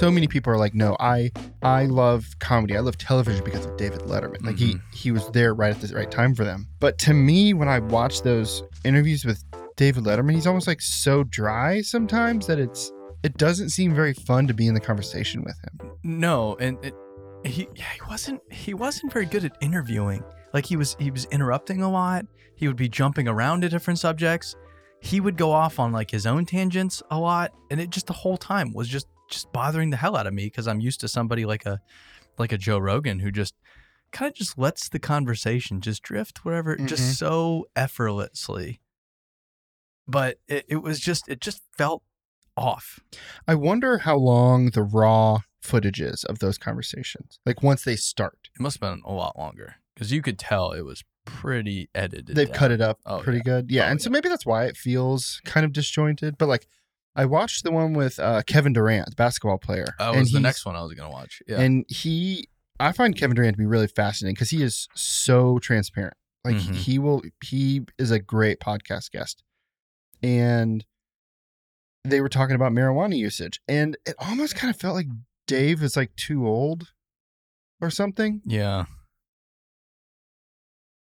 so many people are like, no, I I love comedy. I love television because of David Letterman. Like he mm-hmm. he was there right at the right time for them. But to me, when I watch those interviews with David Letterman, he's almost like so dry sometimes that it's it doesn't seem very fun to be in the conversation with him. No, and it, he yeah, he wasn't he wasn't very good at interviewing. Like he was he was interrupting a lot. He would be jumping around to different subjects. He would go off on like his own tangents a lot, and it just the whole time was just just bothering the hell out of me because I'm used to somebody like a like a Joe Rogan who just kind of just lets the conversation just drift wherever Mhm. just so effortlessly. But it, it was just it just felt off. I wonder how long the raw footage is of those conversations. Like once they start. It must have been a lot longer because you could tell it was pretty edited. They've down. cut it up Oh, pretty yeah. good. Yeah. Oh, and so maybe that's why it feels kind of disjointed. But like I watched the one with uh, Kevin Durant, the basketball player. That and was the next one I was gonna watch. Yeah. And he I find Kevin Durant to be really fascinating because he is so transparent. Like Mhm. he will he is a great podcast guest. And they were talking about marijuana usage. And it almost kind of felt like Dave is like too old or something. yeah.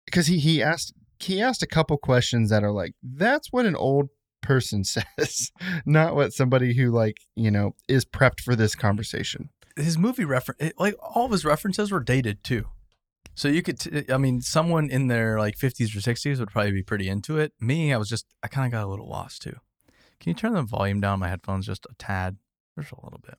because he he asked he asked a couple questions that are like that's what an old person says not what somebody who like you know is prepped for this conversation His movie reference, like all of his references were dated too. So you could, t- I mean, someone in their like 50s or 60s would probably be pretty into it. Me, I was just, I kind of got a little lost too. Can you turn the volume down my headphones just a tad? Just a little bit.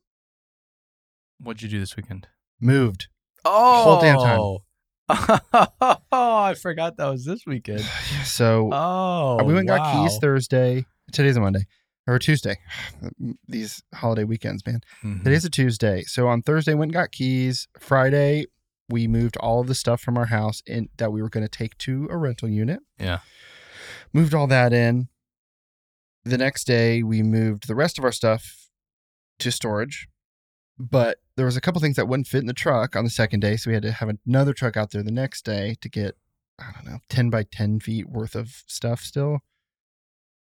What'd you do this weekend? moved Oh, Whole damn time. oh, I forgot that was this weekend. so Oh, uh, we went and got keys thursday today's a monday or a tuesday these holiday weekends man Mhm. today's a tuesday so on thursday went and got keys friday we moved all of the stuff from our house in that we were going to take to a rental unit Yeah. moved all that in. The next day, we moved the rest of our stuff to storage, but there was a couple things that wouldn't fit in the truck on the second day, so we had to have another truck out there the next day to get I don't know ten by ten feet worth of stuff still.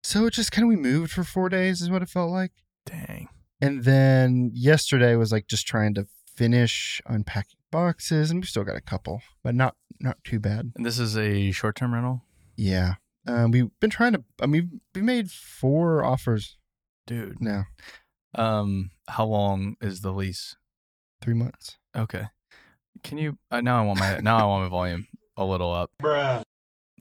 So it just kind of we moved for four days is what it felt like, Dang. and then yesterday was like just trying to finish unpacking boxes, and we still got a couple, but not not too bad. And this is a short term rental? Yeah. Um, we've been trying to. I mean, we made four offers Dude. now, Um, how long is the lease? three months. Okay. Can you uh, now I want my now I want my volume a little up. Bruh.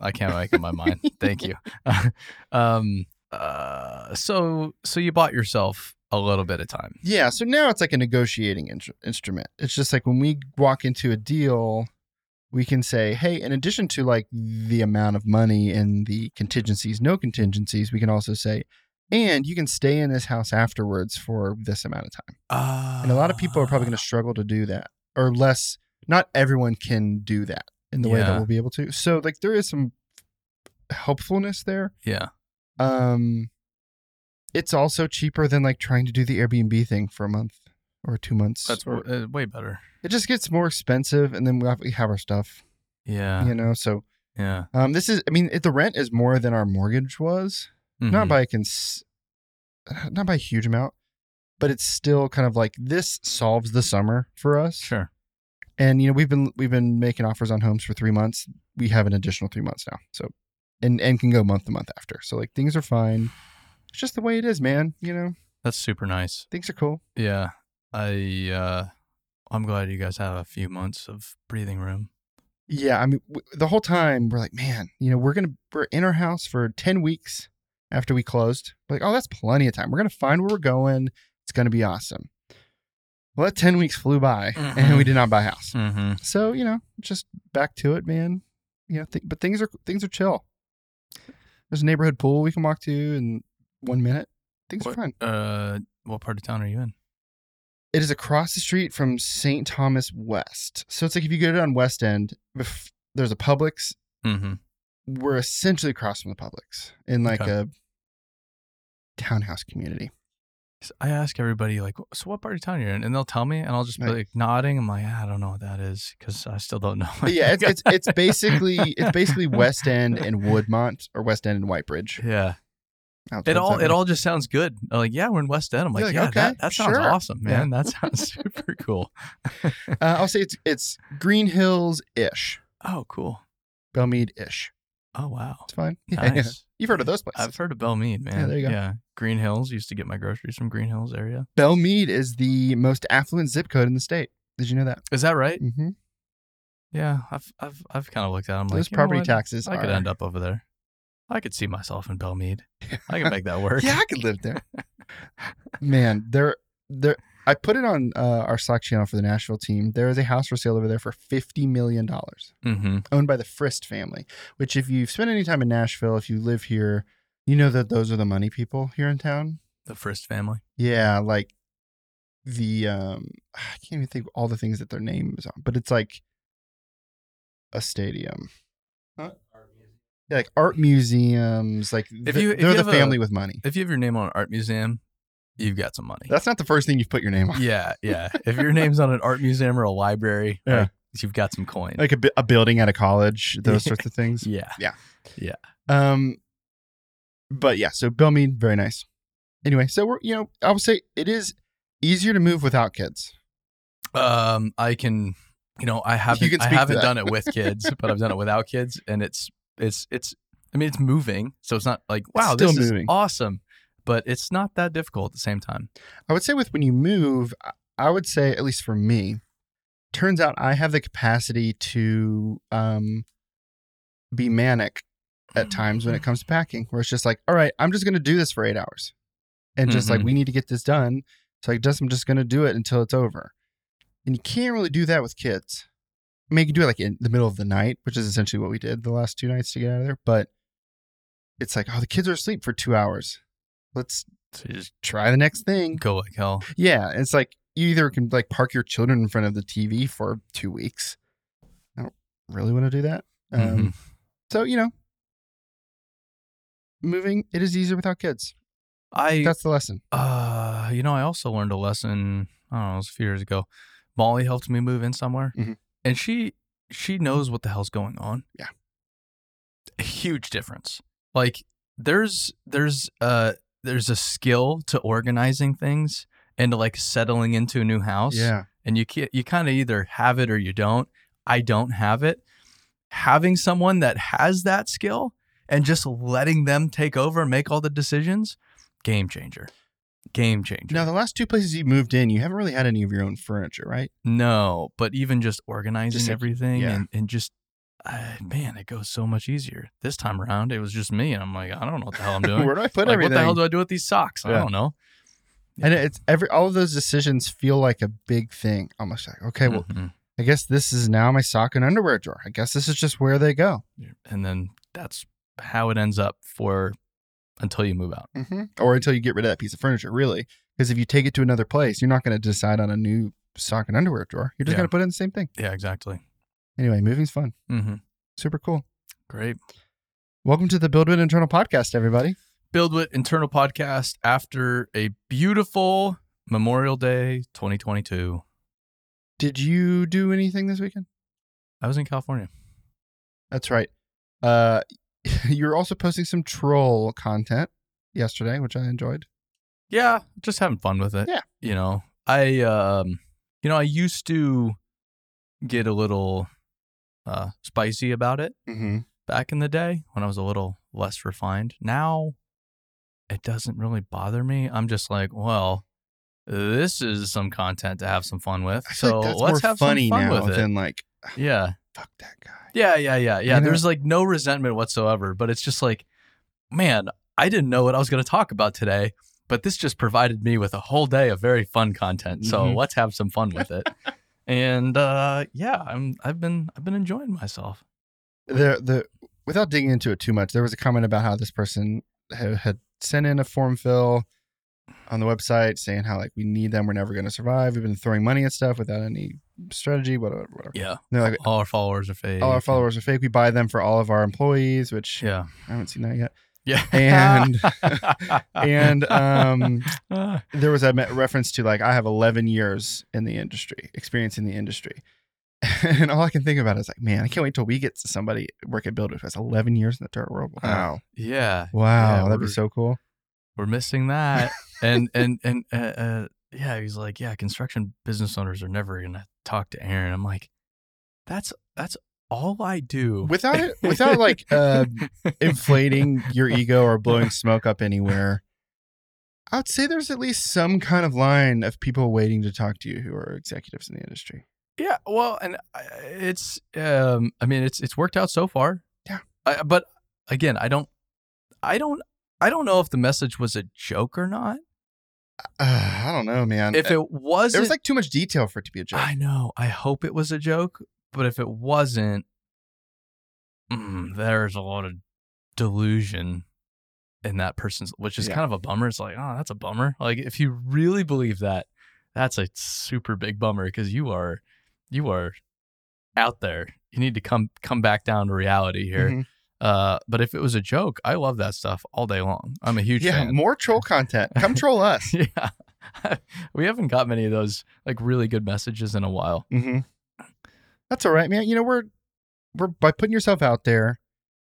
I can't make up my mind. Thank you. um uh so so you bought yourself a little bit of time. Yeah. So now it's like a negotiating in- instrument. It's just like when we walk into a deal, we can say, hey, in addition to like the amount of money and the contingencies, no contingencies, we can also say, and you can stay in this house afterwards for this amount of time. Uh, And a lot of people are probably going to struggle to do that, or less. Not everyone can do that in the way that we'll be able to. So like there is some helpfulness there. Yeah. Um, it's also cheaper than like trying to do the Airbnb thing for a month or two months. That's or, uh, way better. it just gets more expensive, and then we have, we have our stuff, Yeah. you know. So, Yeah. um, this is, I mean, it, the rent is more than our mortgage was, not Mhm. by a cons, not by a huge amount, but it's still kind of like this solves the summer for us. Sure. And you know, we've been we've been making offers on homes for three months. We have an additional three months now, so and and can go month to month after. So like things are fine. It's just the way it is, man. You know, That's super nice. things are cool. Yeah. I uh I'm glad you guys have a few months of breathing room. Yeah, I mean, w- the whole time we're like, man, you know, we're gonna we're in our house for ten weeks after we closed. We're like, oh, that's plenty of time. We're gonna find where we're going. It's gonna be awesome. Well, that ten weeks flew by, and Mhm. we did not buy a house. Mm-hmm. So you know, just back to it, man. You know, th- but things are things are chill. There's a neighborhood pool we can walk to in one minute. Things What- are fun. Uh what part of town are you in? It is across the street from St. Thomas West. So it's like if you go down West End, there's a Publix. Mm-hmm. We're essentially across from the Publix in like Okay. a townhouse community. I ask everybody like, so what part of town you're in, and they'll tell me, and I'll just be Right. like nodding. I'm like, "Ah, I don't know what that is because I still don't know. Yeah, it's, it's it's basically it's basically West End and Woodmont or West End and Whitebridge. yeah, It all it all just sounds good. I'm like, yeah, we're in West End. I'm like, like, yeah, okay, that, that sounds sure. awesome, man. That sounds super cool. Uh, I'll say it's it's Green Hills ish, Oh, cool. Belle Meade ish. Oh, wow. It's fine. Yeah, yeah. Nice. You've heard of those places. I've heard of Belle Meade, man. Yeah, there you go. Yeah. Green Hills. Used to get my groceries from Green Hills area. Belle Meade is the most affluent zip code in the state. Did you know that? Is that right? Mm-hmm. Yeah. I've I've I've kind of looked at them like Those know property taxes. I could end up over there. I could see myself in Belle Meade. I could make that work. Yeah, I could live there. Man, there, there. I put it on uh, our Slack channel for the Nashville team. There is a house for sale over there for fifty million dollars, Mm-hmm. owned by the Frist family. Which, if you've spent any time in Nashville, if you live here, you know that those are the money people here in town. The Frist family. Yeah, like the um, I can't even think of all the things that their name is on, but it's like a stadium. Huh? Yeah, like art museums. Like If you- if they're you the have a- family with money. If you have your name on an art museum, you've got some money. That's not the first thing you've put your name on. yeah, yeah. If your name's on an art museum or a library, Yeah. like, you've got some coin. like a, bu- a building at a college, those sorts of things. yeah. Yeah. Yeah. Um, but yeah, so Belle Meade, very nice. Anyway, so we're you know I would say it is easier to move without kids. Um, I can, you know, I haven't, I haven't done it with kids, but I've done it without kids, and it's, it's, it's. I mean, it's moving, so it's not like wow, still this moving. is awesome, but it's not that difficult at the same time. I would say with when you move, I- I would say at least for me, turns out I have the capacity to um be manic at times when it comes to packing, where it's just like, all right, I'm just gonna do this for eight hours, and just like Mhm. we need to get this done. So like, just I'm just gonna do it until it's over, and you can't really do that with kids. I mean, you can do it like in the middle of the night, which is essentially what we did the last two nights to get out of there. But it's like, oh, the kids are asleep for two hours. Let's just try the next thing. go like hell. Yeah, it's like you either can like park your children in front of the TV for two weeks. I don't really want to do that. Um, Mhm. So you know, moving it is easier without kids. I, That's the lesson. uh, you know, I also learned a lesson. I don't know, it was a few years ago. Molly helped me move in somewhere, Mhm. and she she knows what the hell's going on. Yeah. a huge difference. Like there's there's uh there's a skill to organizing things and to like settling into a new house. Yeah, and you can't, you kind of either have it or you don't. I don't have it. Having someone that has that skill and just letting them take over and make all the decisions, game changer. Game changer. Now the last two places you moved in, you haven't really had any of your own furniture, right? No, but even just organizing Just like- everything yeah. and, and just, uh, man, it goes so much easier. This time around, it was just me. And I'm like, I don't know what the hell I'm doing. Where do I put like, everything? what the hell do I do with these socks? I don't know. and it's every all of those decisions feel like a big thing. Almost like, okay, well, Mhm. I guess this is now my sock and underwear drawer. I guess this is just where they go. And then that's how it ends up for until you move out. hmm Or until you get rid of that piece of furniture, really. Because if you take it to another place, you're not going to decide on a new sock and underwear drawer. You're just Yeah. going to put it in the same thing. Yeah, exactly. Anyway, moving's fun. hmm Super cool. Great. Welcome to the BuildWit Internal podcast, everybody. BuildWit Internal Podcast after a beautiful Memorial Day 2022. Did you do anything this weekend? I was in California. That's right. Uh, you were also posting some troll content yesterday, which I enjoyed. Yeah, just having fun with it. Yeah. You know, I um you know, I used to get a little uh spicy about it Mm-hmm. back in the day when I was a little less refined. Now it doesn't really bother me. I'm just like, well, this is some content to have some fun with. So like let's have funny some fun now with it. than like, Yeah. fuck that guy. Yeah, yeah, yeah, yeah. You know? There's like no resentment whatsoever, but it's just like, man, I didn't know what I was going to talk about today, but this just provided me with a whole day of very fun content. So Mhm. let's have some fun with it. and uh, yeah, I'm I've been I've been enjoying myself. The the without digging into it too much, there was a comment about how this person had, had sent in a form fill on the website saying how like we need them, we're never going to survive. We've been throwing money at stuff without any strategy, whatever. whatever. Yeah, And they're like, all our followers are fake. all our followers are fake. We buy them for all of our employees, which Yeah, I haven't seen that yet. Yeah, And- And um, there was a reference to like I have 11 years in the industry, experience in the industry. And all I can think about is like, man, I can't wait till we get to somebody work at Builder who has 11 years in the dirt world. Wow. yeah. Wow. Yeah, that'd be so cool. we're missing that. and and and uh, uh, yeah, he's like, yeah, construction business owners are never gonna talk to Aaron. I'm like, that's that's all I do without it, without like uh, inflating your ego or blowing smoke up anywhere. I would say there's at least some kind of line of people waiting to talk to you who are executives in the industry. Yeah, well, and uh, it's um I mean it's it's worked out so far. Yeah. I, but again, I don't I don't I don't know if the message was a joke or not. Uh, I don't know, man. If it wasn't there was like too much detail for it to be a joke. I know. I hope it was a joke, but if it wasn't mm, there's a lot of delusion in that person's which is Yeah. kind of a bummer. It's like, oh, that's a bummer. Like if you really believe that, that's a super big bummer because you are you are out there. You need to come come back down to reality here. Mhm. Uh, but if it was a joke, I love that stuff all day long. I'm a huge Yeah, fan. more troll content. Come troll us. yeah. we haven't got many of those like really good messages in a while. hmm That's all right, man. You know, we're we're by putting yourself out there,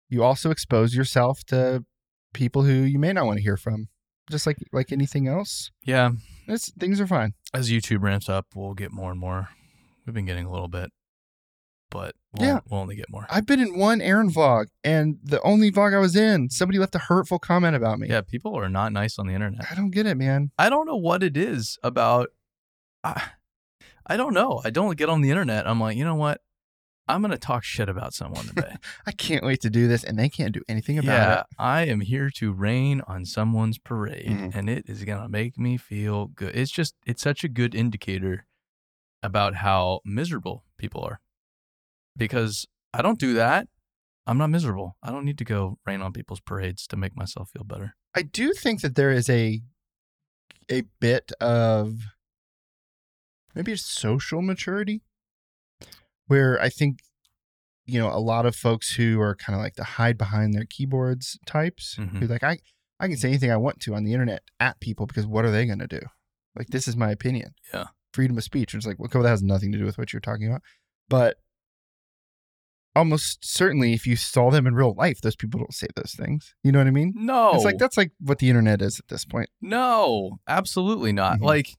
you also expose yourself to people who you may not want to hear from. Just like like anything else, Yeah. it's, things are fine. As YouTube ramps up, we'll get more and more. We've been getting a little bit, but we'll, Yeah. we'll only get more. I've been in one Aaron vlog, and the only vlog I was in, somebody left a hurtful comment about me. Yeah, people are not nice on the internet. I don't get it, man. I don't know what it is about. I, I don't know. I don't get on the internet. I'm like, you know what? I'm gonna talk shit about someone today. I can't wait to do this, and they can't do anything about yeah, it. I am here to rain on someone's parade, Mhm. and it is gonna make me feel good. It's just, it's such a good indicator about how miserable people are, because I don't do that. I'm not miserable. I don't need to go rain on people's parades to make myself feel better. I do think that there is a a bit of maybe it's social maturity where I think you know a lot of folks who are kind of like the hide behind their keyboards types Mhm. who like I I can say anything I want to on the internet at people because what are they going to do? Like this is my opinion. Yeah. Freedom of speech. It's like well, that has nothing to do with what you're talking about, but almost certainly if you saw them in real life, those people don't say those things. You know what I mean? No, It's like that's like what the internet is at this point. No, absolutely not. Mhm. Like,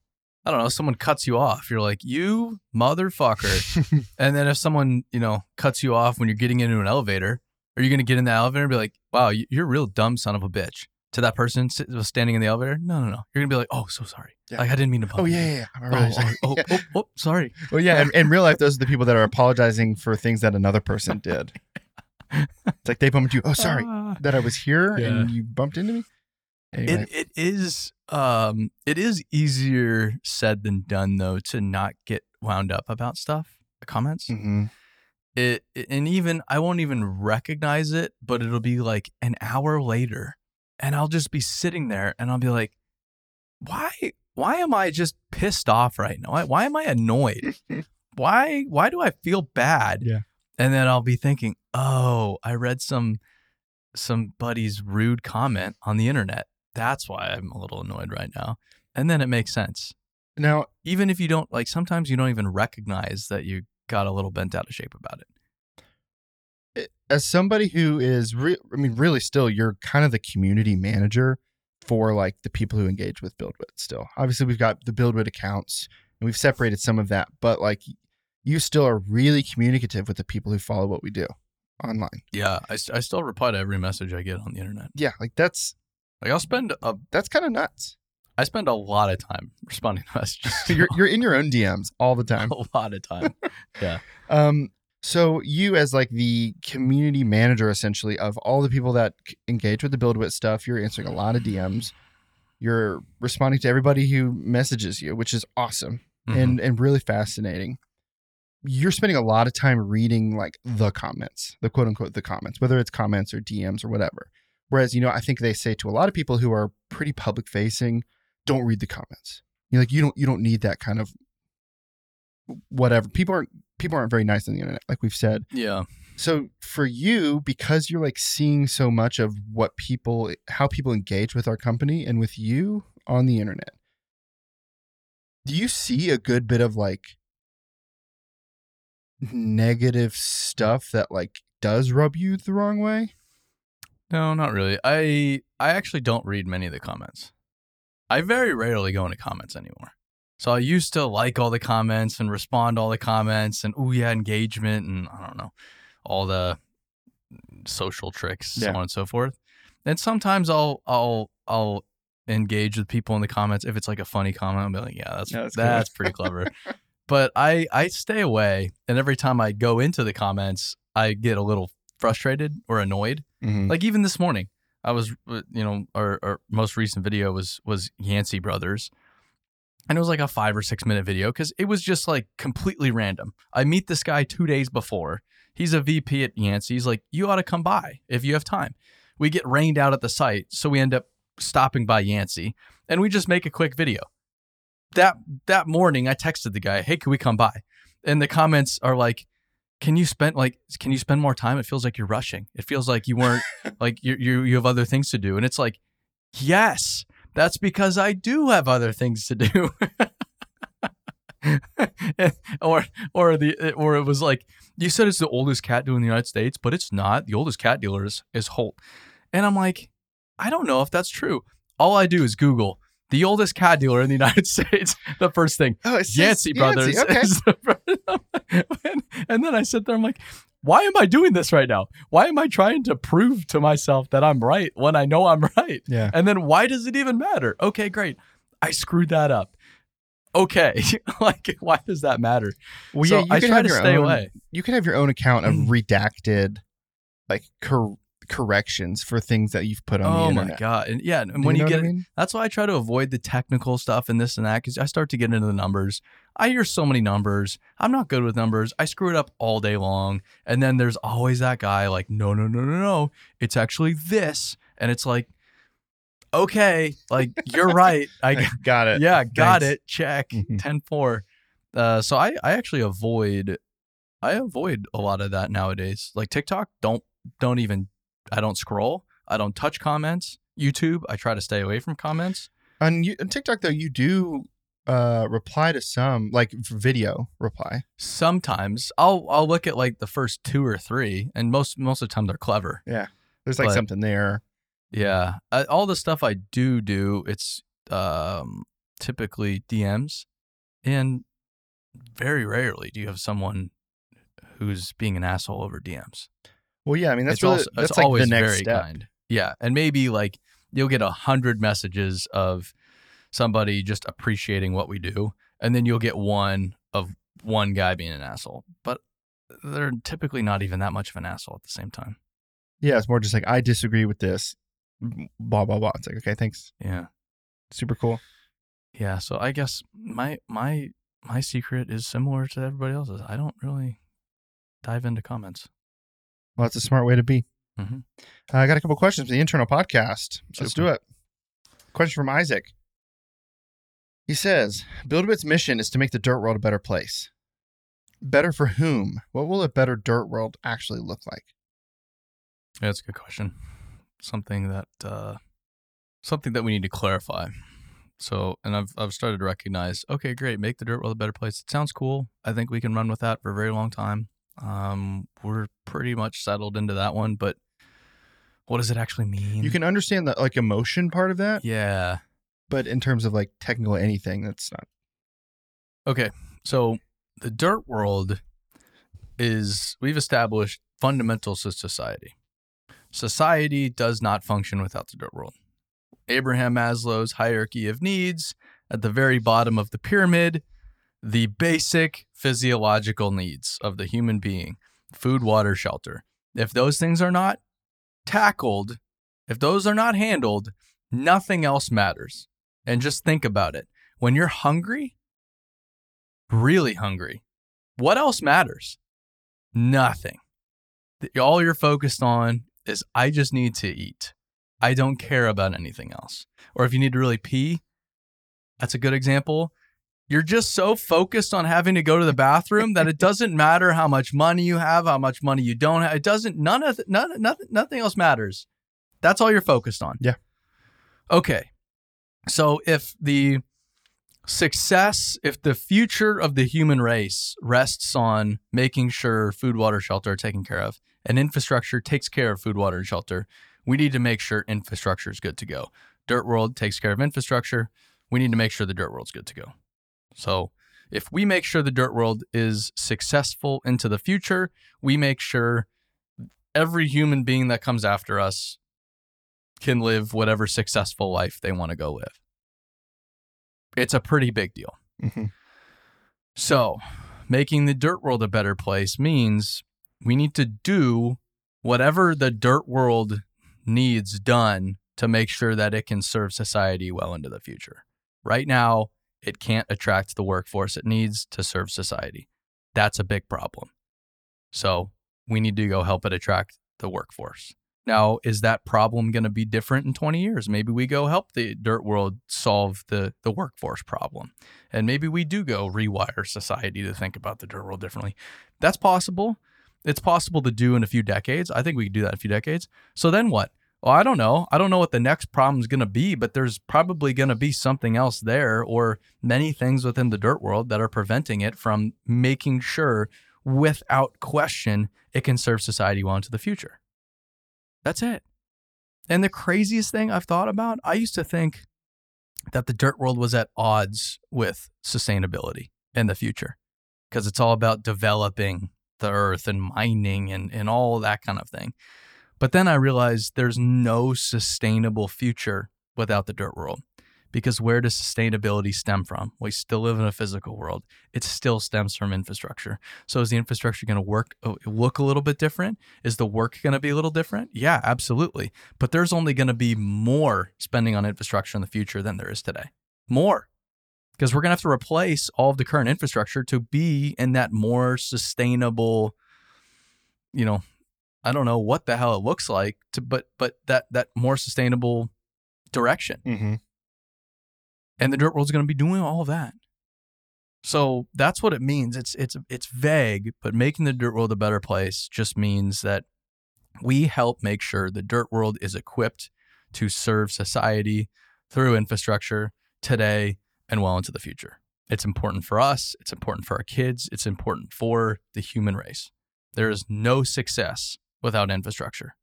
I don't know, someone cuts you off. You're like, you motherfucker. and then if someone, you know, cuts you off when you're getting into an elevator, are you going to get in the elevator and be like, wow, you- you're a real dumb son of a bitch to that person was standing in the elevator? No, no, no. You're going to be like, oh, so sorry. Yeah. Like, I didn't mean to bump oh you. yeah, yeah, yeah. I'm Oh, oh, sorry. oh, Yeah. oh, oh, sorry. Well, yeah. In, in real life, those are the people that are apologizing for things that another person did. It's like they bumped you. Oh, sorry Ah. that I was here Yeah. and you bumped into me. Anyway, It it is um it is easier said than done though to not get wound up about stuff, comments. mhm. it, it- and even I won't even recognize it, but it'll be like an hour later, and I'll just be sitting there, and I'll be like, why why am I just pissed off right now? Why, why am I annoyed? why why do I feel bad? Yeah. and then I'll be thinking, oh, I read some somebody's rude comment on the internet. That's why I'm a little annoyed right now, and then it makes sense. Now, Even if you don't like, sometimes you don't even recognize that you got a little bent out of shape about it. Eh, as somebody who is, re- I mean, really, still, you're kind of the community manager for like the people who engage with BuildWit. Still, obviously, we've got the BuildWit accounts, and we've separated some of that, but like, you still are really communicative with the people who follow what we do online. Yeah, I, st- I still reply to every message I get on the internet. Yeah, like that's Like I'll spend a that's kind of nuts. I spend a lot of time responding to messages. So you're you're in your own DMs all the time. a lot of time. Yeah. Um, so you as like the community manager essentially of all the people that engage with the BuildWit stuff, you're answering a lot of DMs. You're responding to everybody who messages you, which is awesome Mm-hmm. and and really fascinating. You're spending a lot of time reading like the comments, the quote unquote the comments, whether it's comments or DMs or whatever. Whereas, you know, I think they say to a lot of people who are pretty public facing, don't read the comments. You're like, you don't you don't need that kind of whatever. People aren't people aren't very nice on the internet, like we've said. yeah. So for you, because you're like seeing so much of what people how people engage with our company and with you on the internet, do you see a good bit of like negative stuff that like does rub you the wrong way? No, not really. I I actually don't read many of the comments. I very rarely go into comments anymore. So I used to like all the comments and respond to all the comments and oh yeah, engagement and I don't know, all the social tricks, so on and so forth. And sometimes I'll I'll I'll engage with people in the comments if it's like a funny comment. I'll be like, yeah, that's Yeah, that's, that's pretty clever. but I I stay away, and every time I go into the comments, I get a little frustrated or annoyed. Mhm. Like even this morning, I was, uh, you know, our, our most recent video was was Yancey Brothers, and it was like a five or six minute video because it was just like completely random. I meet this guy two days before. He's a VP at Yancey. He's like, you ought to come by if you have time. We get rained out at the site, so we end up stopping by Yancey, and we just make a quick video. That that morning, I texted the guy, "Hey, can we come by?" And the comments are like, "Can you spend like can you spend more time? It feels like you're rushing. It feels like you weren't like you you you have other things to do." And it's like, "Yes, that's because I do have other things to do." or or the or it was like you said it's the oldest cat dealer in the United States, but it's not. The oldest cat dealer is, is Holt. And I'm like, I don't know if that's true. All I do is Google the oldest cat dealer in the United States. The first thing, Oh, it's Yancey Brothers. Okay. And, and then I sit there, I'm like, why am I doing this right now? Why am I trying to prove to myself that I'm right when I know I'm right? Yeah. And then why does it even matter? Okay, great. I screwed that up. Okay. like, why does that matter? Well, so yeah, you I can try have to your stay own, away. You can have your own account of redacted, like cor- corrections for things that you've put on the Oh my god! And yeah, and when you, know what get I mean? that's why I try to avoid the technical stuff and this and that because I start to get into the numbers. I hear so many numbers. I'm not good with numbers. I screw it up all day long. And then there's always that guy like, no, no, no, no, no. It's actually this. And it's like, okay, like you're right. I got it. yeah, got Thanks. it. Check. Mhm. 10 4. Uh, so I, I actually avoid I avoid a lot of that nowadays. Like TikTok, don't don't even I don't scroll. I don't touch comments. YouTube, I try to stay away from comments. On, you, on TikTok though, you do uh reply to some like video reply. Sometimes I'll I'll look at like the first two or three, and most most of the time they're clever. Yeah, there's like But- something there. Yeah, uh, all the stuff I do do, it's um, typically DMs, and very rarely do you have someone who's being an asshole over DMs. Well, yeah, I mean that's really, also, that's like always the next very step. kind. Yeah, and maybe like you'll get a hundred messages of somebody just appreciating what we do, and then you'll get one of one guy being an asshole, but they're typically not even that much of an asshole at the same time. Yeah, it's more just like I disagree with this. Mm, blah blah blah. It's like okay, thanks. Yeah. Super cool. Yeah, so I guess my my my secret is similar to everybody else's. I don't really dive into comments. Well, that's a smart way to be. Mhm. Uh, I got a couple questions for the internal podcast. Let's do it. Question from Isaac. He says, "BuildWit's mission is to make the dirt world a better place. Better for whom? What will a better dirt world actually look like?" Yeah, that's a good question. Something that uh, something that we need to clarify. So, and I've I've started to recognize. Okay, great. Make the dirt world a better place. It sounds cool. I think we can run with that for a very long time. Um, we're pretty much settled into that one, but what does it actually mean? You can understand the like emotion part of that, yeah. but in terms of like technical anything, that's not. Okay, so the dirt world is we've established fundamentals to society. Society does not function without the dirt world. Abraham Maslow's hierarchy of needs, at the very bottom of the pyramid, the basic physiological needs of the human being food, water, shelter. If those things are not tackled, if those are not handled, nothing else matters. And just think about it. When you're hungry, really hungry, what else matters? Nothing. All you're focused on is I just need to eat. I don't care about anything else. Or if you need to really pee, that's a good example. You're just so focused on having to go to the bathroom that it doesn't matter how much money you have, how much money you don't have. It doesn't. None of th- none, nothing. Nothing else matters. That's all you're focused on. Yeah. Okay. So if the success, if the future of the human race rests on making sure food, water, shelter are taken care of, and infrastructure takes care of food, water, and shelter, We need to make sure infrastructure is good to go. Dirt World takes care of infrastructure. We need to make sure the Dirt World's good to go. So if we make sure the Dirt World is successful into the future, we make sure every human being that comes after us can live whatever successful life they want to go live. It's a pretty big deal. Mhm. So, making the dirt world a better place means we need to do whatever the dirt world needs done to make sure that it can serve society well into the future. Right now, it can't attract the workforce it needs to serve society. That's a big problem. So, we need to go help it attract the workforce. Now, is that problem going to be different in 20 years? Maybe we go help the dirt world solve the, the workforce problem. And maybe we do go rewire society to think about the dirt world differently. That's possible. It's possible to do in a few decades. I think we could do that in a few decades. So then what? Well, I don't know. I don't know what the next problem is going to be, but there's probably going to be something else there or many things within the dirt world that are preventing it from making sure, without question, it can serve society well into the future. That's it. And the craziest thing I've thought about, I used to think that the dirt world was at odds with sustainability in the future because it's all about developing the earth and mining and, and all that kind of thing. But then I realized there's no sustainable future without the dirt world because where does sustainability stem from? We still live in a physical world. It still stems from infrastructure. So is the infrastructure going to work uh, look a little bit different? Is the work going to be a little different? Yeah, absolutely. But there's only going to be more spending on infrastructure in the future than there is today. More. Because we're going to have to replace all of the current infrastructure to be in that more sustainable you know, I don't know what the hell it looks like to but but that that more sustainable direction Mm-hmm. and the dirt world's going to be doing all of that. So that's what it means. It's it's it's vague, but making the dirt world a better place just means that we help make sure the dirt world is equipped to serve society through infrastructure today and well into the future. It's important for us, it's important for our kids, it's important for the human race. There is no success without infrastructure.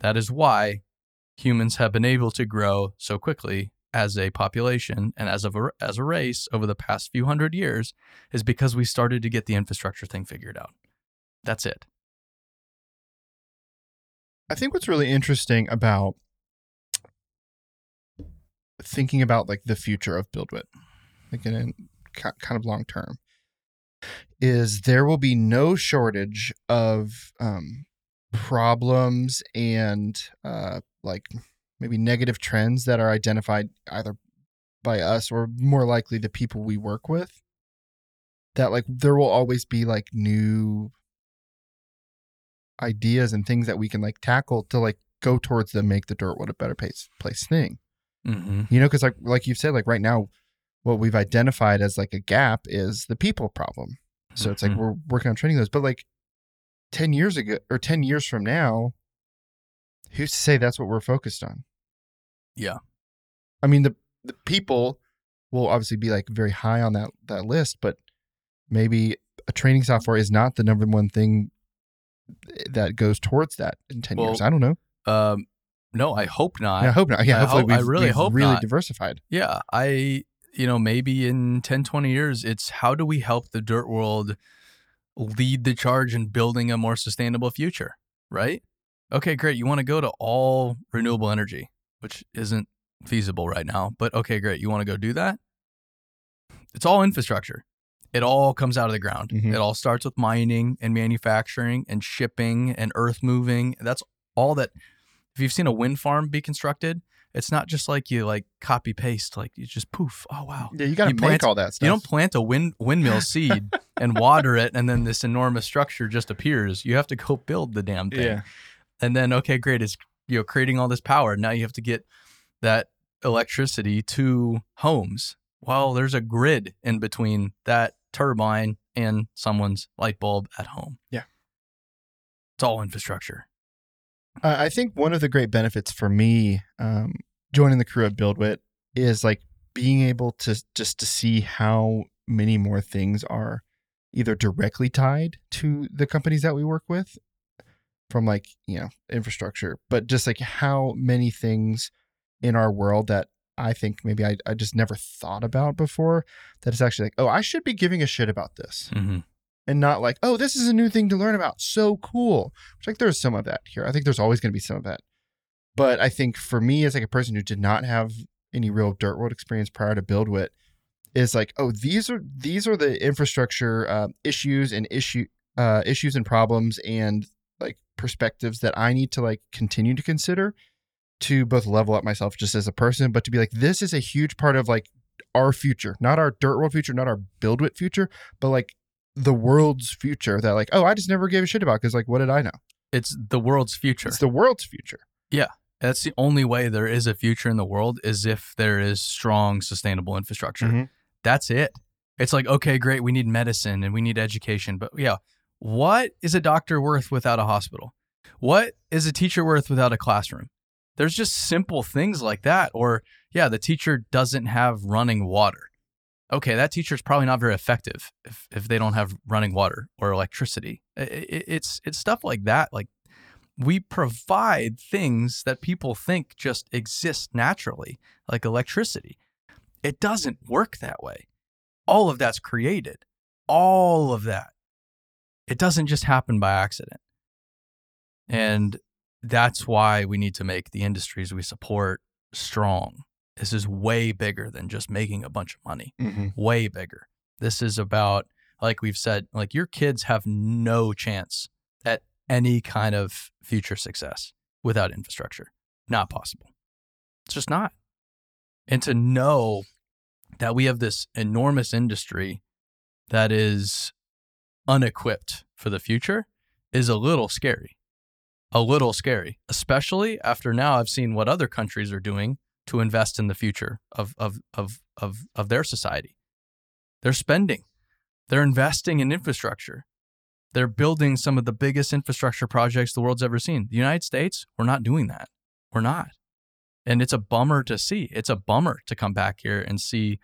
That is why humans have been able to grow so quickly as a population and as a as a race over the past few hundred years is because we started to get the infrastructure thing figured out. That's it. I think what's really interesting about thinking about like the future of BuildWit, like in, in kind of long term, is there will be no shortage of um, problems and uh, like maybe negative trends that are identified either by us or more likely the people we work with. That like there will always be like new ideas and things that we can like tackle to like go towards the make the dirt world a better place place thing Mm-hmm. you know because like like you've said like right now what we've identified as like a gap is the people problem so it's like Mhm. we're working on training those but like 10 years ago or 10 years from now who's to say that's what we're focused on Yeah. i mean the the people will obviously be like very high on that that list but maybe a training software is not the number one thing that goes towards that in 10 years i don't know Um, no, I hope not. yeah, i hope not yeah I hopefully hope- we've, really we've hope really not. diversified Yeah, I you know, maybe in 10 20 years it's how do we help the dirt world lead the charge in building a more sustainable future, right? Okay, great. You want to go to all renewable energy, which isn't feasible right now, but okay, great. You want to go do that? It's all infrastructure. It all comes out of the ground. Mhm. It all starts with mining and manufacturing and shipping and earth moving. That's all that if you've seen a wind farm be constructed, it's not just like you like copy paste, like you just poof. Oh wow. yeah you got to plant- all that stuff You don't plant a wind windmill seed and water it and then this enormous structure just appears. You have to go build the damn thing. yeah And then okay, great, it's you know creating all this power. Now you have to get that electricity to homes. Well, there's a grid in between that turbine and someone's light bulb at home. Yeah. It's all infrastructure. I think one of the great benefits for me um, joining the crew at BuildWit is like being able to just to see how many more things are either directly tied to the companies that we work with from like you know infrastructure, but just like how many things in our world that I think maybe I, I just never thought about before that it's actually like, oh, I should be giving a shit about this. Mm-hmm. And not like, oh, this is a new thing to learn about. So cool. Which like there's some of that here. I think there's always gonna be some of that. But I think for me as like a person who did not have any real dirt world experience prior to build BuildWit, is like, oh, these are these are the infrastructure uh, issues and issue uh, issues and problems and like perspectives that I need to like continue to consider to both level up myself just as a person, but to be like, this is a huge part of like our future, not our dirt world future, not our BuildWit future, but like the world's future that like, oh, I just never gave a shit about because like, what did I know? It's the world's future. It's the world's future. Yeah, that's the only way there is a future in the world is if there is strong, sustainable infrastructure. Mhm. That's it. It's like, okay, great, we need medicine and we need education. But yeah, what is a doctor worth without a hospital? What is a teacher worth without a classroom? There's just simple things like that. Or, yeah, the teacher doesn't have running water. Okay, that teacher's probably not very effective if, if they don't have running water or electricity. I- I- it's it's stuff like that. Like we provide things that people think just exist naturally, like electricity. It doesn't work that way. All of that's created. All of that. It doesn't just happen by accident. And that's why we need to make the industries we support strong. This is way bigger than just making a bunch of money Mm-hmm. way bigger. This is about, like we've said, like your kids have no chance at any kind of future success without infrastructure. Not possible. It's just not. And to know that we have this enormous industry that is unequipped for the future is a little scary. A little scary, especially after now I've seen what other countries are doing to invest in the future of of of of, of their society. They're spending. They're investing in infrastructure. They're building some of the biggest infrastructure projects the world's ever seen. The United States, we're not doing that. We're not. And it's a bummer to see. It's a bummer to come back here and see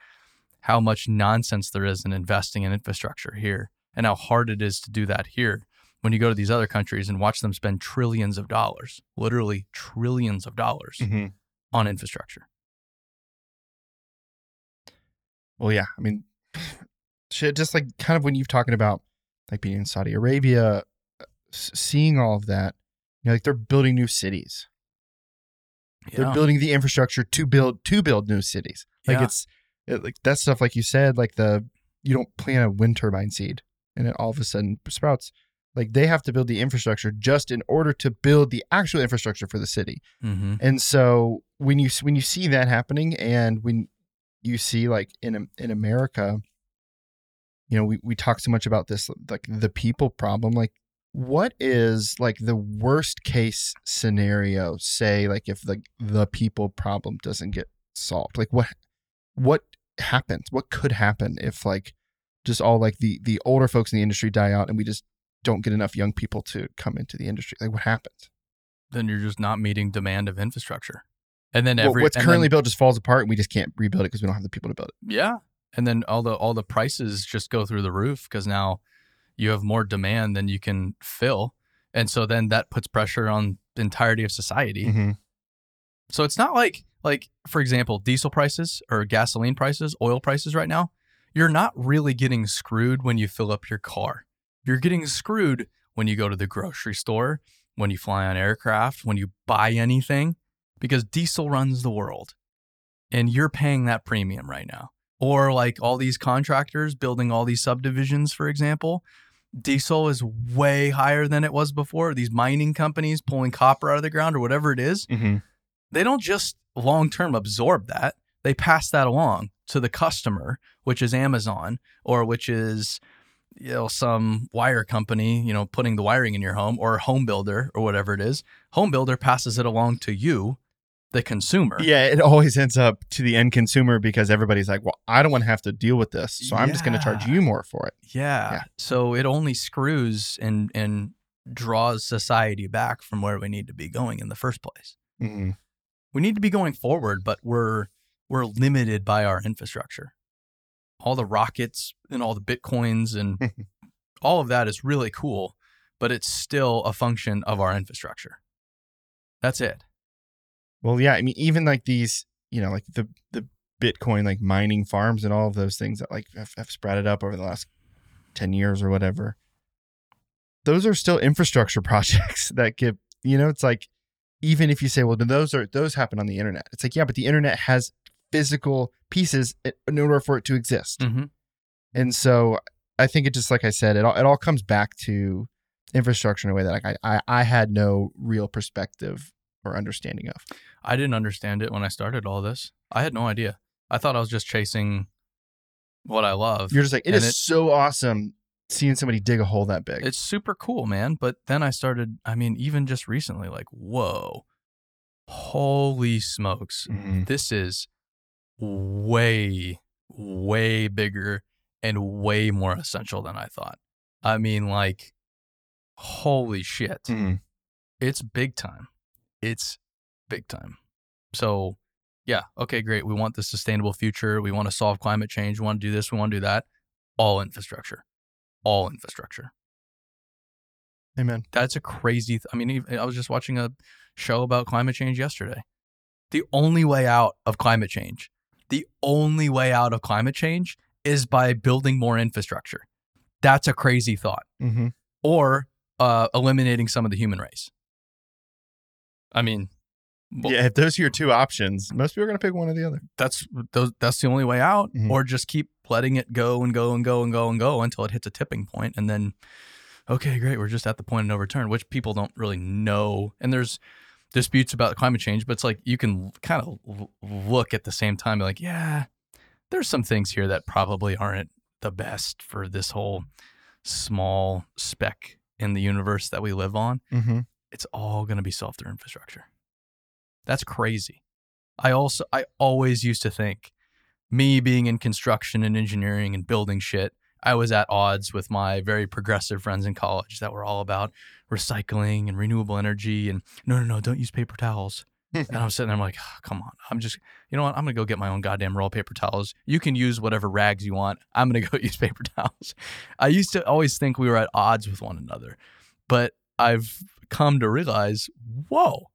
how much nonsense there is in investing in infrastructure here and how hard it is to do that here when you go to these other countries and watch them spend trillions of dollars, literally trillions of dollars Mm-hmm. On infrastructure. Well, yeah. I mean, shit. Just like kind of when you're talking about like being in Saudi Arabia, seeing all of that, you know, like they're building new cities. They're building the infrastructure to build to build new cities. Like Yeah. it's it, like that stuff. Like you said, like the you don't plant a wind turbine seed and it all of a sudden sprouts. Like they have to build the infrastructure just in order to build the actual infrastructure for the city. Mm-hmm. And so when you when you see that happening, and when you see like in in America, you know, we we talk so much about this like the people problem. Like, what is like the worst case scenario? Say like if the the people problem doesn't get solved, like what what happens? What could happen if like just all like the the older folks in the industry die out and we just don't get enough young people to come into the industry? Like, what happens? Then you're just not meeting demand of infrastructure. And then Well, every what's currently then- built just falls apart, and we just can't rebuild it because we don't have the people to build it. Yeah. And then all the all the prices just go through the roof because now you have more demand than you can fill. And so then that puts pressure on the entirety of society. Mm-hmm. So it's not like like for example, diesel prices or gasoline prices, oil prices right now, you're not really getting screwed when you fill up your car. You're getting screwed when you go to the grocery store, when you fly on aircraft, when you buy anything because diesel runs the world. And you're paying that premium right now. Or like all these contractors building all these subdivisions, for example, diesel is way higher than it was before. These mining companies pulling copper out of the ground or whatever it is, Mm-hmm. they don't just long term absorb that. They pass that along to the customer, which is Amazon or which is you know some wire company, you know, putting the wiring in your home or a home builder or whatever it is. Home builder passes it along to you, the consumer. Yeah, it always ends up to the end consumer because everybody's like, "Well, I don't want to have to deal with this, so I'm just going to charge you more for it." Yeah. Yeah. So it only screws and and draws society back from where we need to be going in the first place. Mm-hmm. We need to be going forward, but we're we're limited by our infrastructure. All the rockets and all the bitcoins and all of that is really cool, but it's still a function of our infrastructure. That's it. Well, yeah, I mean, even like these, you know, like the the Bitcoin like mining farms and all of those things that like have, have sprouted up over the last ten years or whatever. Those are still infrastructure projects that give, you know, it's like even if you say, well, those are those happen on the internet. It's like, yeah, but the internet has physical pieces in order for it to exist. Mm-hmm. And so I think it just like I said, it all it all comes back to infrastructure in a way that like I, I, I had no real perspective or understanding of. I didn't understand it when I started all this. I had no idea. I thought I was just chasing what I love. You're just like, it And is it- so awesome seeing somebody dig a hole that big. It's super cool, man. But then I started, I mean, even just recently, like, whoa, holy smokes. Mhm. This is way, way bigger and way more essential than I thought. I mean, like, holy shit. Mhm. It's big time. It's big time. So, yeah, okay, great. We want the sustainable future. We want to solve climate change. We want to do this. We want to do that. All infrastructure. All infrastructure. Amen. That's a crazy. Th- I mean, I was just watching a show about climate change yesterday. The only way out of climate change, the only way out of climate change is by building more infrastructure. That's a crazy thought. Mm-hmm. Or uh, eliminating some of the human race. I mean, well, Yeah, if those are your two options, most people are going to pick one or the other. that's those, that's the only way out. Mhm. Or just keep letting it go and go and go and go and go until it hits a tipping point, and then, okay, great, we're just at the point of no return, which people don't really know. And there's disputes about climate change, but it's like you can kind of l- look at the same time, like, yeah, there's some things here that probably aren't the best for this whole small speck in the universe that we live on. Mm-hmm. it's all going to be through infrastructure. That's crazy. I also I always used to think me being in construction and engineering and building shit, I was at odds with my very progressive friends in college that were all about recycling and renewable energy and no no no, don't use paper towels. And I'm sitting there, I'm like, "Ah, come on. I'm just, you know what? I'm going to go get my own goddamn roll paper towels. You can use whatever rags you want. I'm going to go use paper towels. I used to always think we were at odds with one another, but I've come to realize, whoa,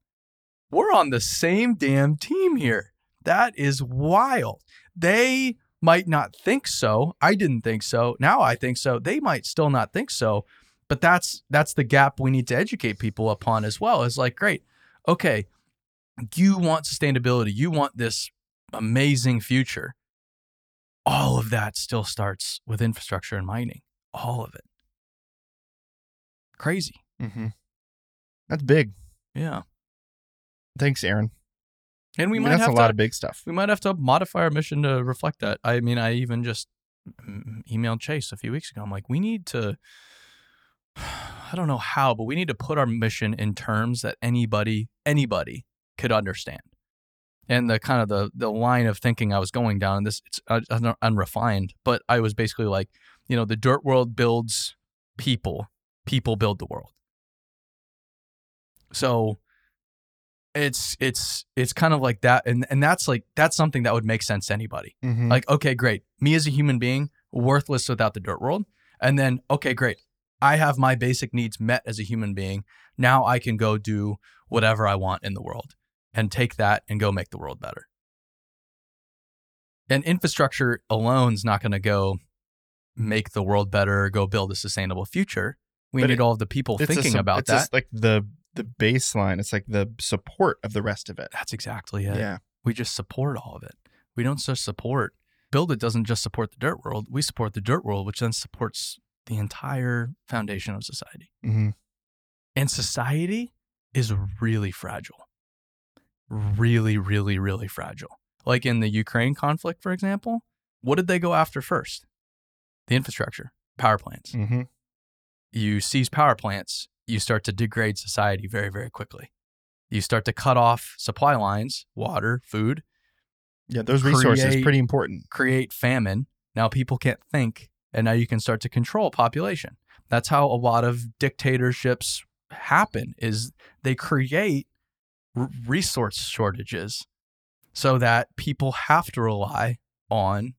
we're on the same damn team here. That is wild. They might not think so. I didn't think so. Now I think so. They might still not think so. But that's that's the gap we need to educate people upon as well. Is like, great, okay, you want sustainability, you want this amazing future. All of that still starts with infrastructure and mining. All of it. Crazy. Mm-hmm. That's big. Yeah. Thanks, Aaron. And we I mean, might that's have a to lot of big stuff. we might have to modify our mission to reflect that. I mean, I even just emailed Chase a few weeks ago. I'm like, we need to I don't know how, but we need to put our mission in terms that anybody anybody could understand. And the kind of the the line of thinking I was going down this it's un- unrefined, but I was basically like, you know, the dirt world builds people, people build the world. So it's it's it's kind of like that and and that's like that's something that would make sense to anybody. Mm-hmm. like okay great me as a human being worthless without the dirt world and then okay great i have my basic needs met as a human being now i can go do whatever i want in the world and take that and go make the world better. And infrastructure alone is not going to go make the world better go build a sustainable future. We But need it- all of the people It's a thinking about it's that. like the the baseline. It's like the support of the rest of it. that's exactly it Yeah. we just support all of it. We don't just support. BuildWit doesn't just support the dirt world. We support the dirt world, which then supports the entire foundation of society. Mm-hmm. And society is really fragile. Really, really, really fragile. Like in the Ukraine conflict, for example, what did they go after first? The infrastructure, power plants. Mm-hmm. You seize power plants, you start to degrade society very, very quickly. You start to cut off supply lines, water, food, Yeah, those resources Create- pretty important. create famine. Now people can't think, and now you can start to control population. That's how a lot of dictatorships happen. Is they create r- resource shortages so that people have to rely on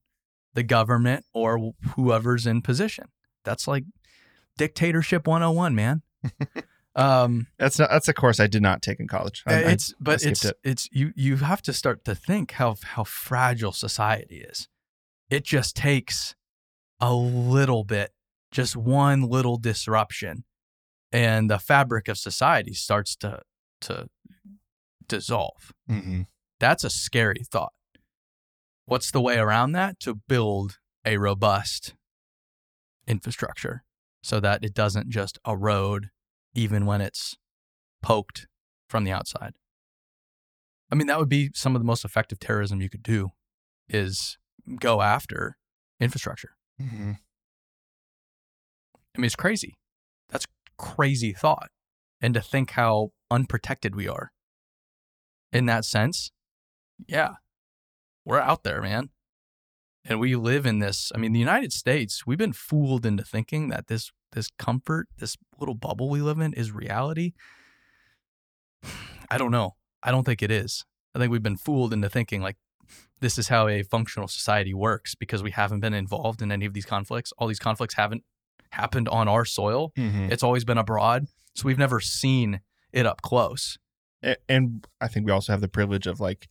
the government or whoever's in position. That's like dictatorship 101, man. Um, That's not that's a course I did not take in college. I- I- it's but skipped it's it. it's you you have to start to think how how fragile society is. It just takes a little bit, just one little disruption, and the fabric of society starts to to dissolve. Mhm. That's a scary thought. What's the way around that? To build a robust infrastructure so that it doesn't just erode even when it's poked from the outside. I mean, that would be some of the most effective terrorism you could do is go after infrastructure. Mhm. I mean, it's crazy. That's crazy thought. And to think how unprotected we are in that sense, yeah, we're out there, man. And we live in this. I mean, the United States, we've been fooled into thinking that this this comfort, this little bubble we live in is reality. I don't know. I don't think it is. I think we've been fooled into thinking like this is how a functional society works because we haven't been involved in any of these conflicts. All these conflicts haven't happened on our soil. Mhm. It's always been abroad. So we've never seen it up close. And I think we also have the privilege of like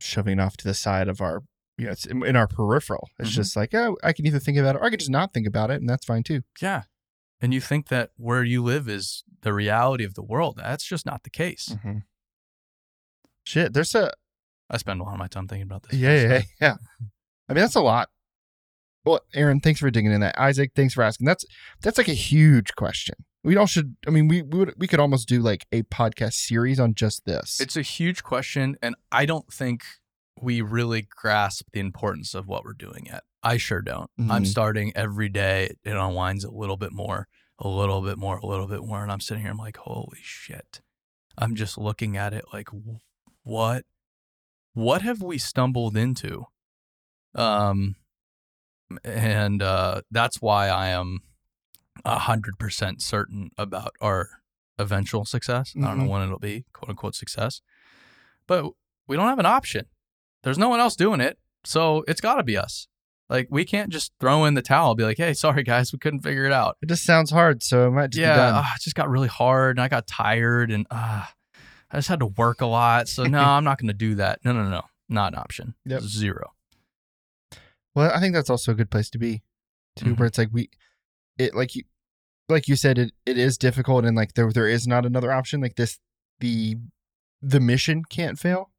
shoving off to the side of our, you know, it's in, in our peripheral. It's Mhm. just like, oh, I can either think about it or I can just not think about it, and that's fine too. Yeah. And you think that where you live is the reality of the world. That's just not the case. Mm-hmm. Shit, there's a I spend a lot of my time thinking about this. yeah, yeah, yeah. I mean, that's a lot. Well, Aaron, thanks for digging in that. Isaac, thanks for asking. That's that's like a huge question. We all should. I mean, we we would we could almost do like a podcast series on just this. It's a huge question. And I don't think we really grasp the importance of what we're doing yet. I sure don't. I'm Mhm. starting every day. It unwinds a little bit more, a little bit more, a little bit more. And I'm sitting here, I'm like, holy shit. I'm just looking at it like, what? What have we stumbled into? Um, and uh, that's why I am a hundred percent certain about our eventual success. I don't know Mhm. when it'll be, quote unquote success, but we don't have an option. There's no one else doing it, so it's got to be us. Like we can't just throw in the towel, and be like, "Hey, sorry guys, we couldn't figure it out." it just sounds hard, so it might just yeah, be done. ah, it just got really hard, and I got tired, and uh, I just had to work a lot. So no, I'm not going to do that. No, no, no, not an option. Yep. Zero. Well, I think that's also a good place to be, too, Mhm. where it's like we, it like you, like you said, it it is difficult, and like there there is not another option. Like this, the the mission can't fail,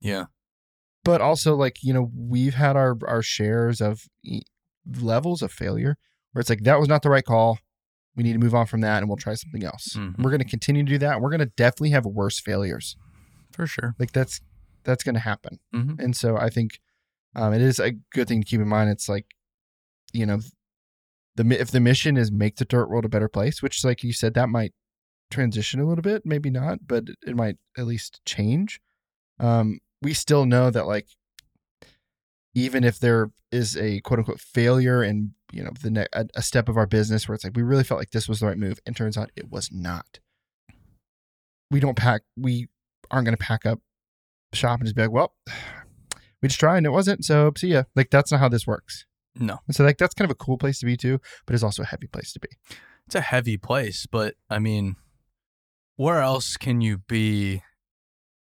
Yeah. But also like you know we've had our our shares of levels of failure where it's like that was not the right call. We need to move on from that, and we'll try something else. Mhm. We're going to continue to do that. We're going to definitely have worse failures. For sure. Like that's that's going to happen. Mhm. And so I think um, it is a good thing to keep in mind. It's like, you know, the if the mission is make the dirt world a better place, which, like you said, that might transition a little bit, maybe not, but it might at least change. Um, we still know that, like, even if there is a quote unquote failure in you know the ne- a, a step of our business where it's like we really felt like this was the right move, and turns out it was not. We don't pack. We aren't going to pack up shop and just be like, well, we just tried and it wasn't. So see ya. Like that's not how this works. No, And so like that's kind of a cool place to be too, but it's also a heavy place to be. it's a heavy place, but I mean, where else can you be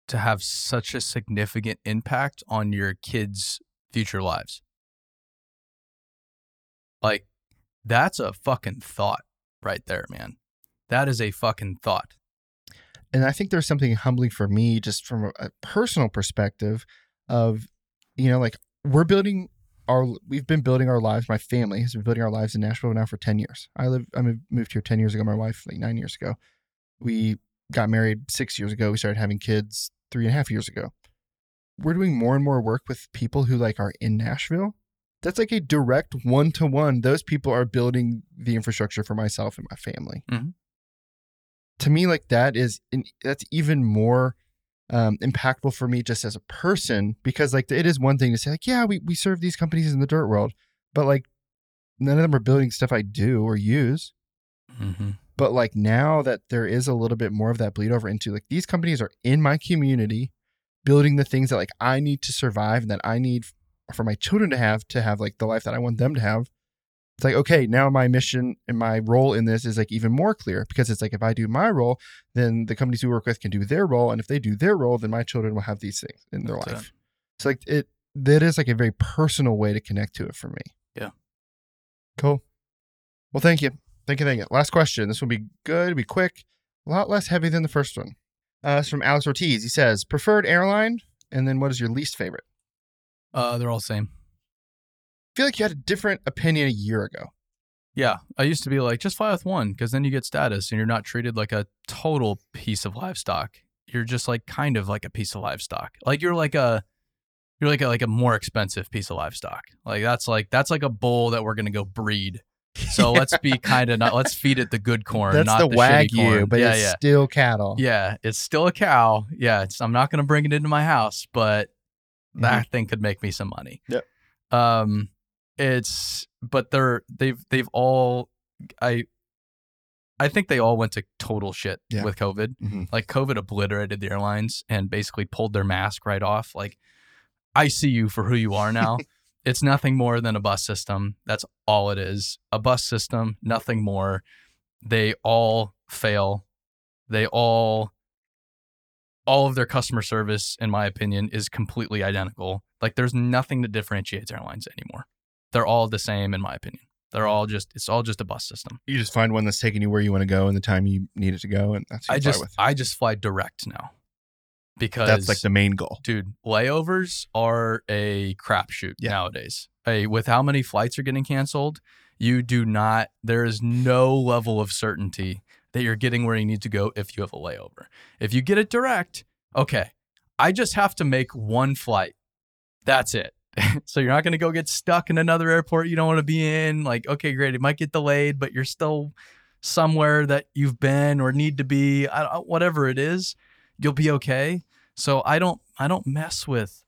to have such a significant impact on your kids' future lives? Like, that's a fucking thought right there, man. That is a fucking thought. And I think there's something humbling for me just from a, personal perspective of, you know, like we're building our, we've been building our lives. My family has been building our lives in Nashville now for 10 years. I live, I moved here 10 years ago. My wife, like nine years ago. We got married six years ago. We started having kids three and a half years ago. We're doing more and more work with people who like are in Nashville. That's like a direct one to one. Those people are building the infrastructure for myself and my family. Mhm. To me, like that is that's even more um, impactful for me just as a person because like it is one thing to say like yeah we we serve these companies in the dirt world, but like none of them are building stuff I do or use. Mm-hmm. But like now that there is a little bit more of that bleed over into like these companies are in my community, building the things that like I need to survive and that I need for my children to have to have like the life that I want them to have. it's like okay now my mission and my role in this is like even more clear because it's like if i do my role then the companies we work with can do their role and if they do their role then my children will have these things in their That's life. So like it that is like a very personal way to connect to it for me. Yeah. cool. Well thank you thank you thank you last question this will be good be quick a lot less heavy than the first one uh it's from alex ortiz he says preferred airline and then what is your least favorite Uh, they're all the same. I feel like you had a different opinion a year ago Yeah, I used to be like, just fly with one because then you get status and you're not treated like a total piece of livestock. You're just like kind of like a piece of livestock. Like you're like a, you're like a, like a more expensive piece of livestock. Like that's like that's like a bull that we're gonna go breed. So let's be kind of not. Let's feed it the good corn. that's not the, the, shitty wagyu corn. but yeah, it's yeah, still cattle yeah. It's still a cow. Yeah, it's, I'm not gonna bring it into my house, but Mhm. that thing could make me some money. Yep. Um, it's but they're they've they've all I I think they all went to total shit Yeah. with COVID. Mhm. Like COVID obliterated the airlines and basically pulled their mask right off. Like I see you for who you are now. it's nothing more than a bus system. That's all it is. A bus system, nothing more. They all fail. They all all of their customer service in my opinion is completely identical. Like there's nothing that differentiates airlines anymore. They're all the same in my opinion. They're all just it's all just a bus system. You just find one that's taking you where you want to go and the time you need it to go, and that's I just. I just fly direct now. Because That's like the main goal. dude, layovers are a crapshoot Yeah. nowadays. Hey, with how many flights are getting canceled, you do not. There is no level of certainty that you're getting where you need to go if you have a layover. If you get it direct, okay, I just have to make one flight. That's it. so you're not going to go get stuck in another airport you don't want to be in. Like, okay, great, it might get delayed, but you're still somewhere that you've been or need to be. I, whatever it is, you'll be okay. So I don't I don't mess with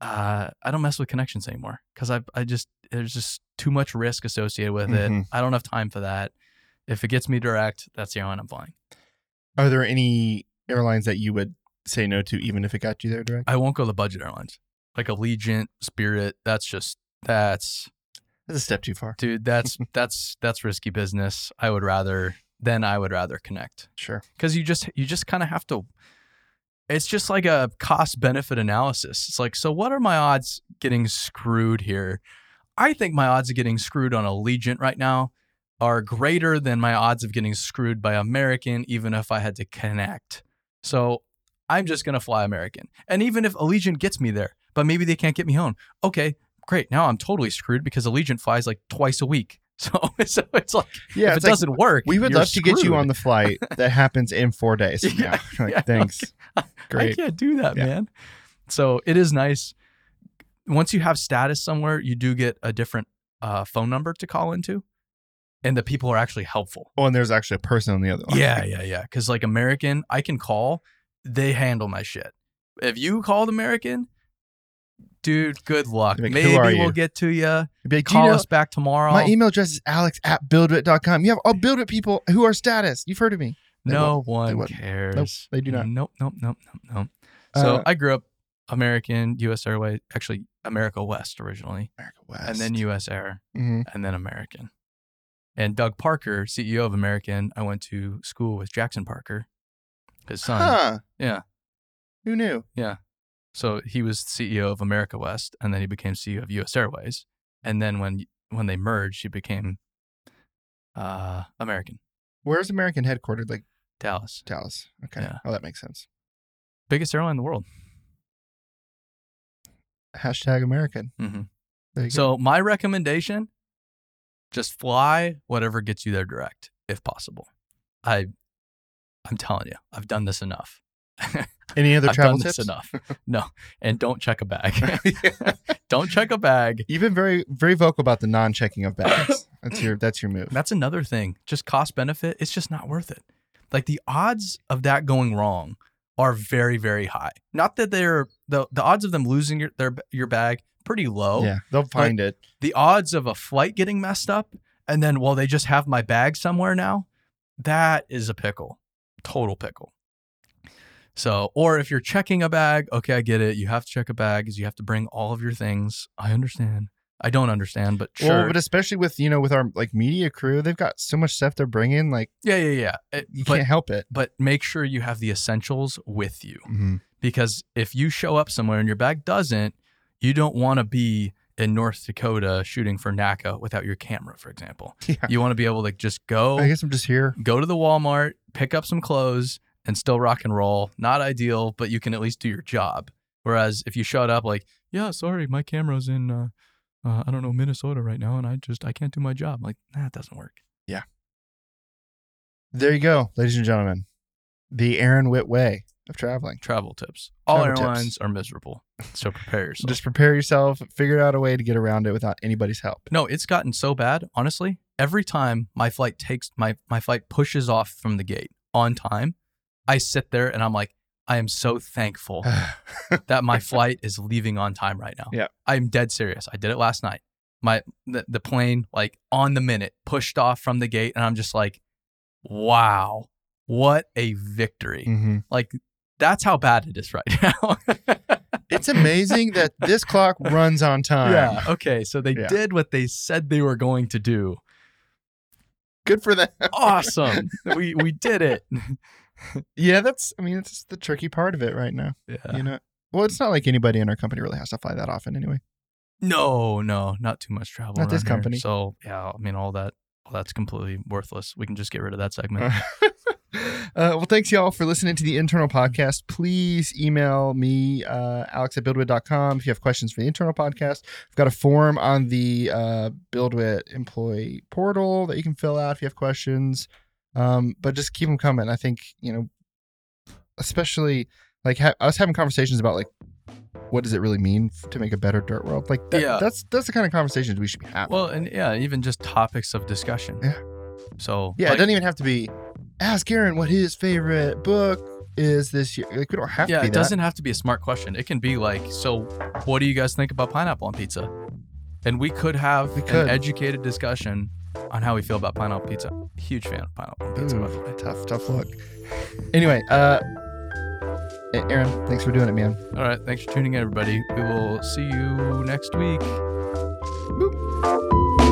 uh I don't mess with connections anymore because I I just there's just too much risk associated with Mhm. it. I don't have time for that. If it gets me direct, that's the airline I'm flying. Are there any airlines that you would say no to, even if it got you there direct? I won't go the budget airlines like Allegiant, Spirit. That's just that's That's a step too far. dude. That's that's that's risky business. I would rather then I would rather connect Sure. because you just you just kind of have to it's just like a cost benefit analysis. It's like so what are my odds getting screwed here? I think my odds of getting screwed on allegiant right now are greater than my odds of getting screwed by american even if i had to connect. So i'm just going to fly american. And even if allegiant gets me there but maybe they can't get me home okay great. Now i'm totally screwed because allegiant flies like twice a week so, so it's like Yeah, it like, doesn't work we would love to get you on the flight that happens in four days. Yeah. Like, yeah, thanks. I Great. I can't do that, Yeah. man. So it is nice. Once you have status somewhere, you do get a different uh, phone number to call into, and the people are actually helpful. Oh, and there's actually a person on the other line. Yeah, yeah, yeah. Because like American, I can call, they handle my shit. If you called American, dude, good luck. Like, Maybe we'll get to you. Like, "Do you Call know- us back tomorrow. My email address is alex at buildwit.com. You have all BuildWit people who are status. You've heard of me. They no won't. One cares. they do not. Nope, nope, nope, nope, nope. So Uh, I grew up American, U.S. Airways, actually America West originally, America West. and then U.S. Air, Mhm. and then American. And Doug Parker, CEO of American, I went to school with Jackson Parker, his son. Huh. Yeah. Who knew? So he was CEO of America West, and then he became CEO of U.S. Airways. And then when when they merged, he became uh, American Where's American headquartered? Like Dallas, Dallas. Okay. Yeah. Oh, that makes sense. biggest airline in the world. Hashtag American. hmm There you go. So my recommendation, just fly whatever gets you there direct, if possible. I, I'm telling you, I've done this enough. Any other travel tips? enough. No, and don't check a bag. don't check a bag. You've been very, very vocal about the non-checking of bags. That's your, that's your move. That's another thing. Just cost benefit. It's just not worth it. Like the odds of that going wrong are very, very high. Not that they're the the odds of them losing your their your bag pretty low. Yeah, they'll find it. the odds of a flight getting messed up and then well they just have my bag somewhere now that is a pickle total pickle so or if you're checking a bag okay i get it you have to check a bag because you have to bring all of your things i understand I don't understand, but sure. Well, but especially with you know with our like media crew, they've got so much stuff they're bringing. Like yeah, yeah, yeah. It- you but can't help it. but make sure you have the essentials with you Mm-hmm. because if you show up somewhere and your bag doesn't, you don't want to be in North Dakota shooting for NACA without your camera, for example. Yeah. You want to be able to just go I guess I'm just here. go to the Walmart, pick up some clothes, and still rock and roll. Not ideal, but you can at least do your job. Whereas if you showed up like, yeah, sorry, my camera's in, uh, uh, I don't know, Minnesota right now, and I just I can't do my job. Like, nah, doesn't work. Yeah. There you go, ladies and gentlemen. The Aaron Witt way of traveling. Travel tips. All Travel tips. airlines are miserable, so prepare yourself. Just prepare yourself. Figure out a way to get around it without anybody's help. no, it's gotten so bad. Honestly, every time my flight takes my my flight pushes off from the gate on time, I sit there and I'm like, I am so thankful that my flight is leaving on time right now. Yeah. I'm dead serious. I did it last night. My the, the plane like on the minute pushed off from the gate and I'm just like, wow, what a victory. Mhm. Like that's how bad it is right now. It's amazing that this clock runs on time. yeah. Okay. So they Yeah. did what they said they were going to do. Good for them. Awesome. we we did it. Yeah, that's. I mean, it's the tricky part of it right now. Yeah. You know. Well, it's not like anybody in our company really has to fly that often anyway. No, no, not too much travel. Not this here. company. So yeah, I mean all that all that's completely worthless. We can just get rid of that segment. uh, well, thanks y'all for listening to the internal podcast. Please email me, uh, alex at buildwit.com if you have questions for the internal podcast. I've got a form on the uh, BuildWit employee portal that you can fill out if you have questions. Um, but just keep them coming. I think, you know, especially like ha- us having conversations about like, what does it really mean to make a better dirt world? Like, that, Yeah. that's that's the kind of conversations we should be having. Well, and yeah, even just topics of discussion. Yeah. So Yeah, it doesn't even have to be ask Aaron what his favorite book is this year. Like we don't have yeah, to be it that. doesn't have to be a smart question. It can be like, so what do you guys think about pineapple on pizza? And we could have We could. an educated discussion on how we feel about pineapple pizza. Huge fan of pineapple pizza, by the way. Ooh, tough, tough look. Anyway, uh Aaron, thanks for doing it, man. All right, thanks for tuning in, everybody. We will see you next week. Boop.